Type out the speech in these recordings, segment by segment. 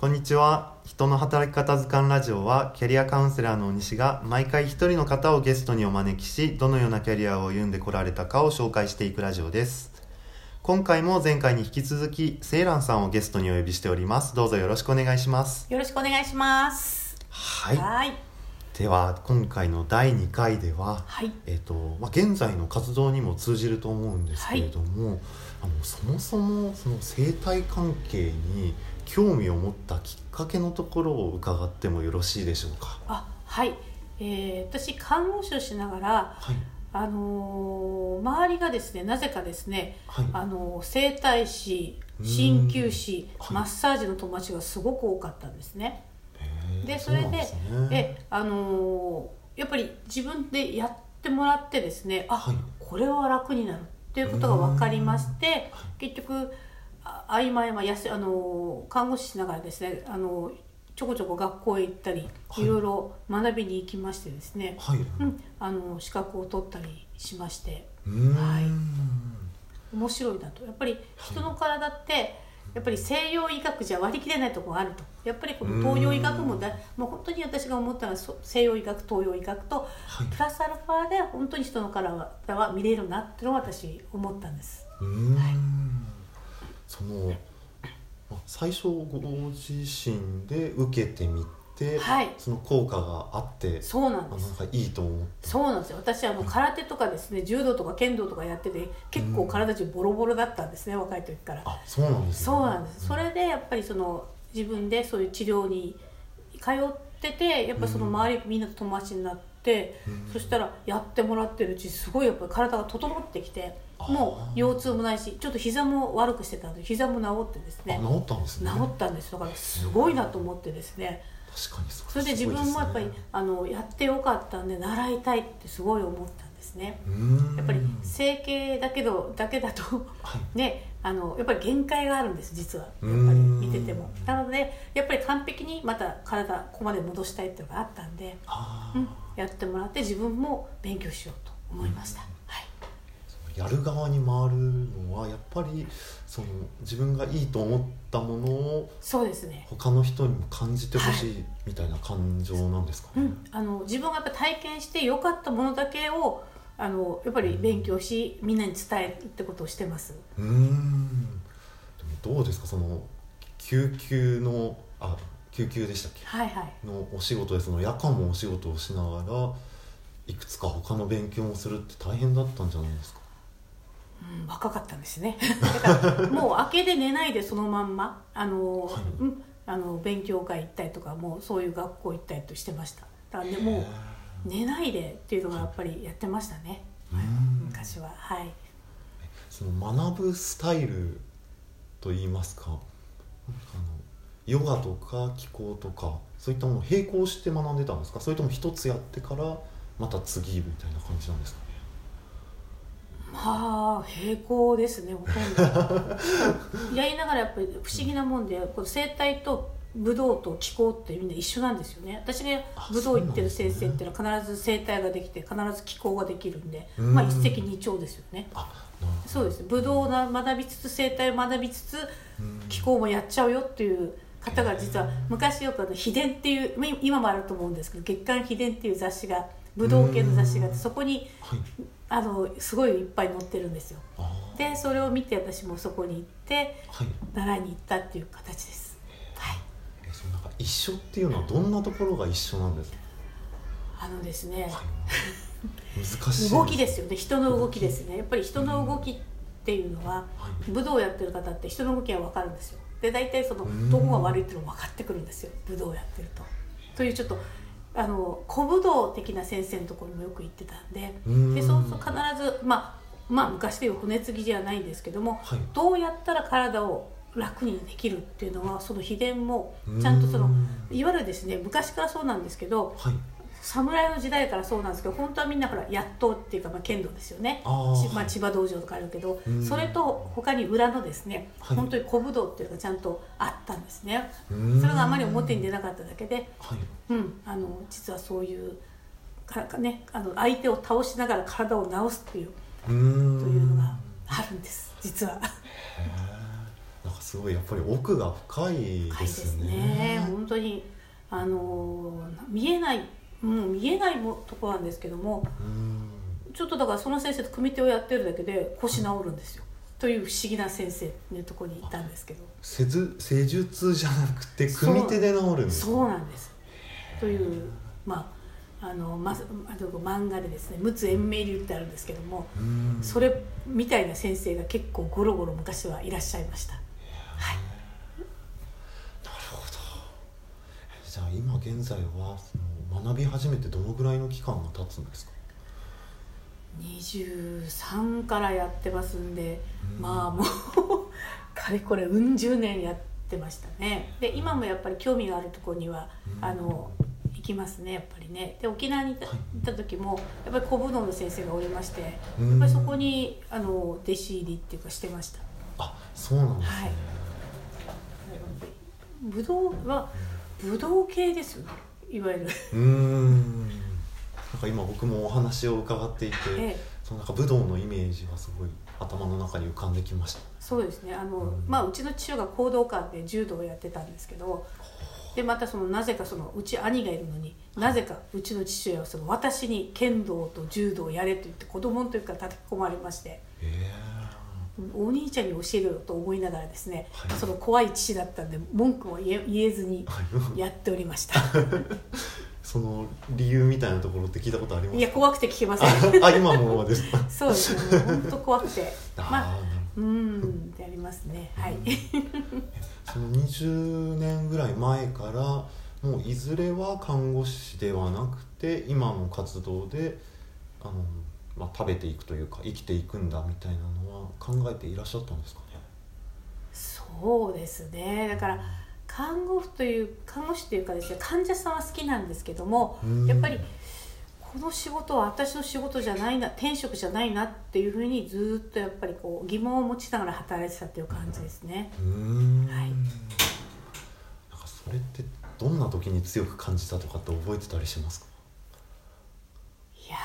こんにちは。人の働き方図鑑ラジオはキャリアカウンセラーの西が毎回一人の方をゲストにお招きしどのようなキャリアを歩んでこられたかを紹介していくラジオです。今回も前回に引き続きセイランさんをゲストにお呼びしております。どうぞよろしくお願いします。よろしくお願いします。はい。はい。では今回の第2回では、はい。えっとまあ、現在の活動にも通じると思うんですけれども、あのそもそもその生態関係に興味を持ったきっかけのところを伺ってもよろしいでしょうか？あはい、えー、私看護師をしながらはい。あのー周りがですねなぜかですねはい。あのー整体師鍼灸師はい。マッサージの友達がすごく多かったんですね。でそれでね。えあのーやっぱり自分でやってもらってですねあ、はい。これは楽になるっていうことが分かりまして結局あ合間合間やすあの看護師しながらですねあのちょこちょこ学校へ行ったり、はい。い、ろいろ学びに行きましてですね、はい。うん、あの資格を取ったりしましてはい。面白いなと。やっぱり人の体ってやっぱり西洋医学じゃ割り切れないところがあると。やっぱりこの東洋医学もだもう本当に私が思ったのはそ西洋医学東洋医学とはい。プラスアルファで本当に人の体は見れるなっていうのを私思ったんです。うーんそのま最初ご自身で受けてみて、はい。その効果があってそうなんあです。なんかいいと思ったそうなんですよ。私あの空手とかですね柔道とか剣道とかやってて結構体中ボロボロだったんですね若い時から。あそうなんですね。そうなんです。それでやっぱりその自分でそういう治療に通っててやっぱりその周りみんなと友達になって、うん。そしたらやってもらってるうちすごいやっぱり体が整ってきてもう腰痛もないしちょっと膝も悪くしてたんで膝も治ってですあね治ったんですね。治ったんです。だからすごいなと思ってですね。確かにそそれで自分もやっぱり、ね。あのやってよかったんで習いたいってすごい思ったんですね。やっぱり整形だけどだけだとはい。ねあのやっぱり限界があるんです実は。やっぱりうん見てても。なのでやっぱり完璧にまた体ここまで戻したいっていうのがあったんで、うん、やってもらって自分も勉強しようと思いました、はいやる側に回るのはやっぱりその自分がいいと思ったものをそうですね。他の人にも感じてほしいみたいな感情なんですかね、うん、あの自分がやっぱ体験して良かったものだけをあのやっぱり勉強しみんなに伝えるってことをしてます。うーん。どうですか？その救急のあ救急でしたっけ？はいはい。のお仕事でその夜間もお仕事をしながらいくつか他の勉強もするって大変だったんじゃないですか？うん、若かったんですね。だからもう明けで寝ないでそのまんまあの、はい。うん、あの勉強会行ったりとかもうそういう学校行ったりとしてました。だからねもう寝ないでっていうのがやっぱりやってましたね、うん。昔は。はい。その学ぶスタイルといいますかあのヨガとか気候とかそういったものを並行して学んでたんですか？それとも一つやってからまた次みたいな感じなんですか？ねまあ平行ですねほとんど。やりながらやっぱり不思議なもんでこの生態と武道と気候ってみんな一緒なんですよね。私が武道行ってる先生っていうのは必ず生態ができて必ず気候ができるんでうん。まあ一石二鳥ですよね。そうです。武道をな学びつつ生態を学びつつうん。気候もやっちゃうよっていう方が実は昔よくあの秘伝っていうまあ今もあると思うんですけど月刊秘伝っていう雑誌が武道系の雑誌があってそこにはいあのすごいいっぱい載ってるんですよ。でそれを見て私もそこに行ってはい。習いに行ったっていう形です。はい。えそのなんか一緒っていうのはどんなところが一緒なんですか、あのですねはい、難しい動きですよね。人の動きですね。やっぱり人の動きっていうのははい。武道をやってる方って人の動きが分かるんですよ。で大体そのうん。どこが悪いっていうのも分かってくるんですよ。武道をやってると。というちょっとあの古武道的な先生のところにもよく行ってたんでうん。でそうすると必ずまあまあ昔でいう骨継ぎじゃないんですけども、はい。どうやったら体を楽にできるっていうのはその秘伝もちゃんとそのうん。いわゆるですね昔からそうなんですけどはい侍の時代からそうなんですけど本当はみんなほらやっとっていうか、まあ、剣道ですよね。まあ、千葉道場とかあるけどうん。それと他に裏のですね、はい。本当に古武道っていうのがちゃんとあったんですね。うん。それがあまり表に出なかっただけで、はい。うん、あの実はそういうかか、ね、あの相手を倒しながら体を治すっていうというのがあるんです。実は。なんかすごいやっぱり奥が深い深いでですすねね。本当にあの見えないもう見えないもところなんですけどもうん。ちょっとだからその先生と組手をやってるだけで腰治るんですよ。という不思議な先生のところにいたんですけど。施術施術じゃなくて組手で治るんですかそうなんです。というまああのま漫画でですね「陸奥延命流」ってあるんですけどもうん。それみたいな先生が結構ゴロゴロ昔はいらっしゃいました。はい。なるほど。えじゃあ今現在は学び始めてどのぐらいの期間が経つんですか？23からやってますんで、うん。まあもう かれこれうん十年やってましたね。で今もやっぱり興味があるところには、うん。あの行きますねやっぱりね。で沖縄にいた,、はいい、た時もやっぱり古武道の先生がおりましてやうん。っぱりそこにあの弟子入りっていうかしてました。あそうなんですね、はい。武道は武道系ですよねいわゆる、うーん。なんか今僕もお話を伺っていて、ええ。そのなんか武道のイメージがすごい頭の中に浮かんできました。そうですね。あの、うん。まあ、うちの父親が講道館で柔道をやってたんですけどでまたそのなぜかそのうち兄がいるのになぜかうちの父親はその私に剣道と柔道をやれと言って子供の時から叩き込まれましてえお兄ちゃんに教えるよと思いながらですね、はい。その怖い父だったんで文句を言え言えずにやっておりました。その理由みたいなところって聞いたことありますいや怖くて聞けません。ああ今もですか？そうですね。本当怖くて。まあうーんってありますね。はい。その20年ぐらい前からもういずれは看護師ではなくて今の活動であの、まあ、食べていくというか生きていくんだみたいなのは考えていらっしゃったんですかね？そうですね。だから看護婦という看護師というかですね患者さんは好きなんですけどもうん。やっぱりこの仕事は私の仕事じゃないな転職じゃないなっていうふうにずっとやっぱりこう疑問を持ちながら働いてたっていう感じですね。はい。なんかそれってどんな時に強く感じたとかって覚えてたりしますかいやー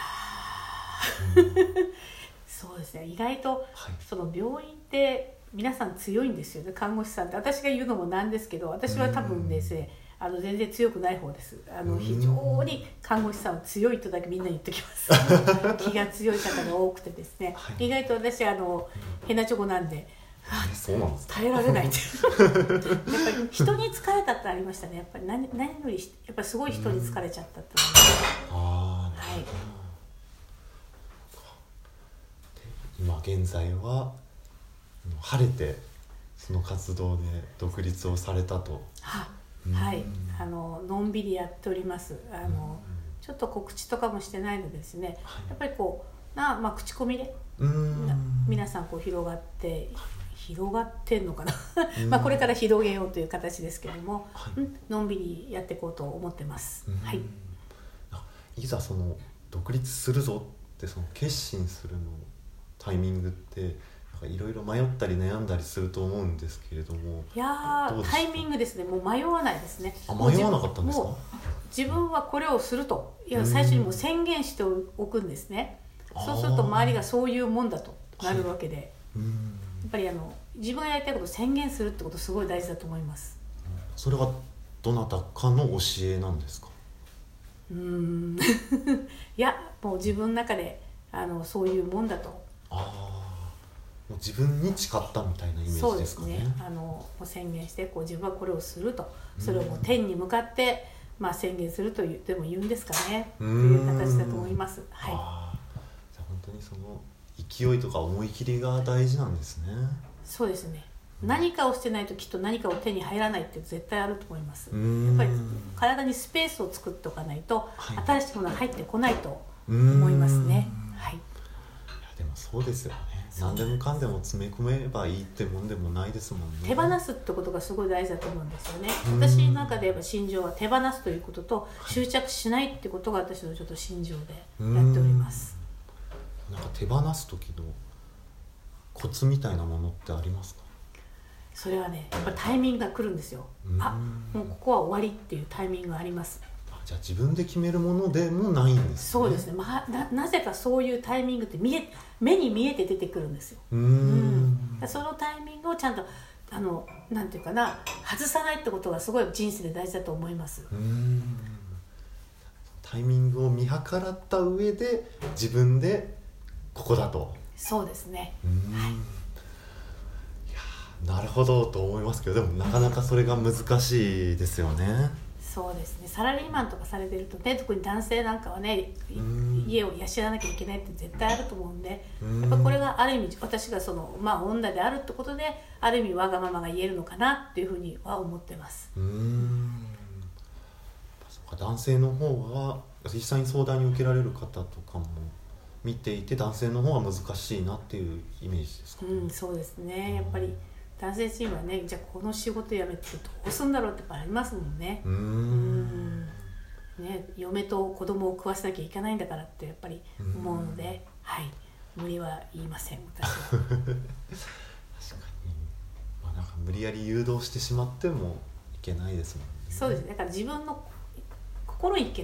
そうですね。意外とはい。その病院って皆さん強いんですよね。看護師さんって。私が言うのもなんですけど私は多分ですねあの全然強くない方です。あのうん。非常に看護師さんは強いとだけみんなに言っときます。気が強い方が多くてですね、はい。意外と私あのヘナチョコなんでえそうなんですか？耐えられないっていう。やっぱり人に疲れたってありましたね。やっぱり何何よりしやっぱりすごい人に疲れちゃったってああはい今現在は晴れてその活動で独立をされたと。はうん。はい。あののんびりやっております。あの、ちょっと告知とかもしてないのでですね。はい。やっぱりこうな、まあ、口コミで皆さんこう広がって広がってんのかな。うん。まあこれから広げようという形ですけども、はい。うん、のんびりやっていこうと思ってます、うん。はい。あいざその独立するぞってその決心するのタイミングっていろいろ迷ったり悩んだりすると思うんですけれどもいやタイミングですね。もう迷わないですね。あ迷わなかったんですか？もう自分はこれをすると。いやうん。最初にもう宣言しておくんですね。そうすると周りがそういうもんだとなるわけで、うーん。やっぱりあの自分がやりたいことを宣言するってことすごい大事だと思います。それはどなたかの教えなんですか？うーん。いやもう自分の中であのそういうもんだともう自分に誓ったみたいなイメージですかね。すね。あのもう宣言してこう自分はこれをすると。それをもう天に向かって、まあ、宣言するというでも言うんですかね。とうん。いう形だと思います。はい。ああじゃあ本当にその勢いとか思い切りが大事なんですね。そうですね。何かをしてないときっと何かを手に入らないって絶対あると思います。うーん。やっぱり体にスペースを作っておかないと、はい。新しいものが入ってこないと思いますね。はいそうですよね。何でもかんでも詰め込めばいいってもんでもないですもんね。手放すってことがすごい大事だと思うんですよね。うん。私の中で言えば心情は手放すということと執着しないってことが私のちょっと心情でやっております。なんか手放す時のコツみたいなものってありますか？それはねやっぱりタイミングが来るんですよ。うん。あもうここは終わりっていうタイミングがあります。あじゃあ自分で決めるものでもないんですね。そうですね、まあ、ななぜかそういうタイミングって見え目に見えて出てくるんですよ。うん。ん、そのタイミングをちゃんとああのなんていうかな外さないってことがすごい人生で大事だと思います。うん。タイミングを見計らった上で自分でここだと。そうですね。うん。い。なるほどと思いますけどでもなかなかそれが難しいですよねそうですね。サラリーマンとかされてるとね、特に男性なんかはね、家を養わなきゃいけないって絶対あると思うんで、うんやっぱこれがある意味私がそのまあ女であるってことで、ある意味わがままが言えるのかなっていうふうには思ってます。うーんそうか男性の方は実際に相談に受けられる方とかも見ていて男性の方は難しいなっていうイメージですか、うん、そうですね。やっぱり男性チームはね、じゃあこの仕事辞めてどうすんだろうってありますもんね。うーん。ね、嫁と子供を食わせなきゃいけないんだからってやっぱり思うので、はい、無理は言いません私は。確かに、まあ、なんか無理やり誘導してしまってもいけないですもんね。そうですね。だから自分の心意見で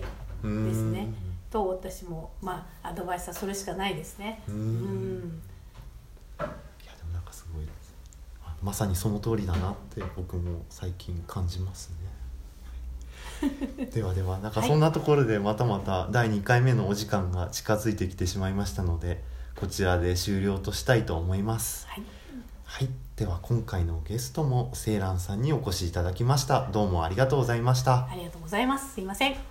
すね。と私もまあアドバイスはそれしかないですね。うーんうんいやでもなんかすごいあまさにその通りだなって僕も最近感じますね。ではではなんかはいそんなところでまたまた第2回目のお時間が近づいてきてしまいましたのでこちらで終了としたいと思います。はい。はい。では今回のゲストもセイランさんにお越しいただきました。どうもありがとうございました。ありがとうございます。すいません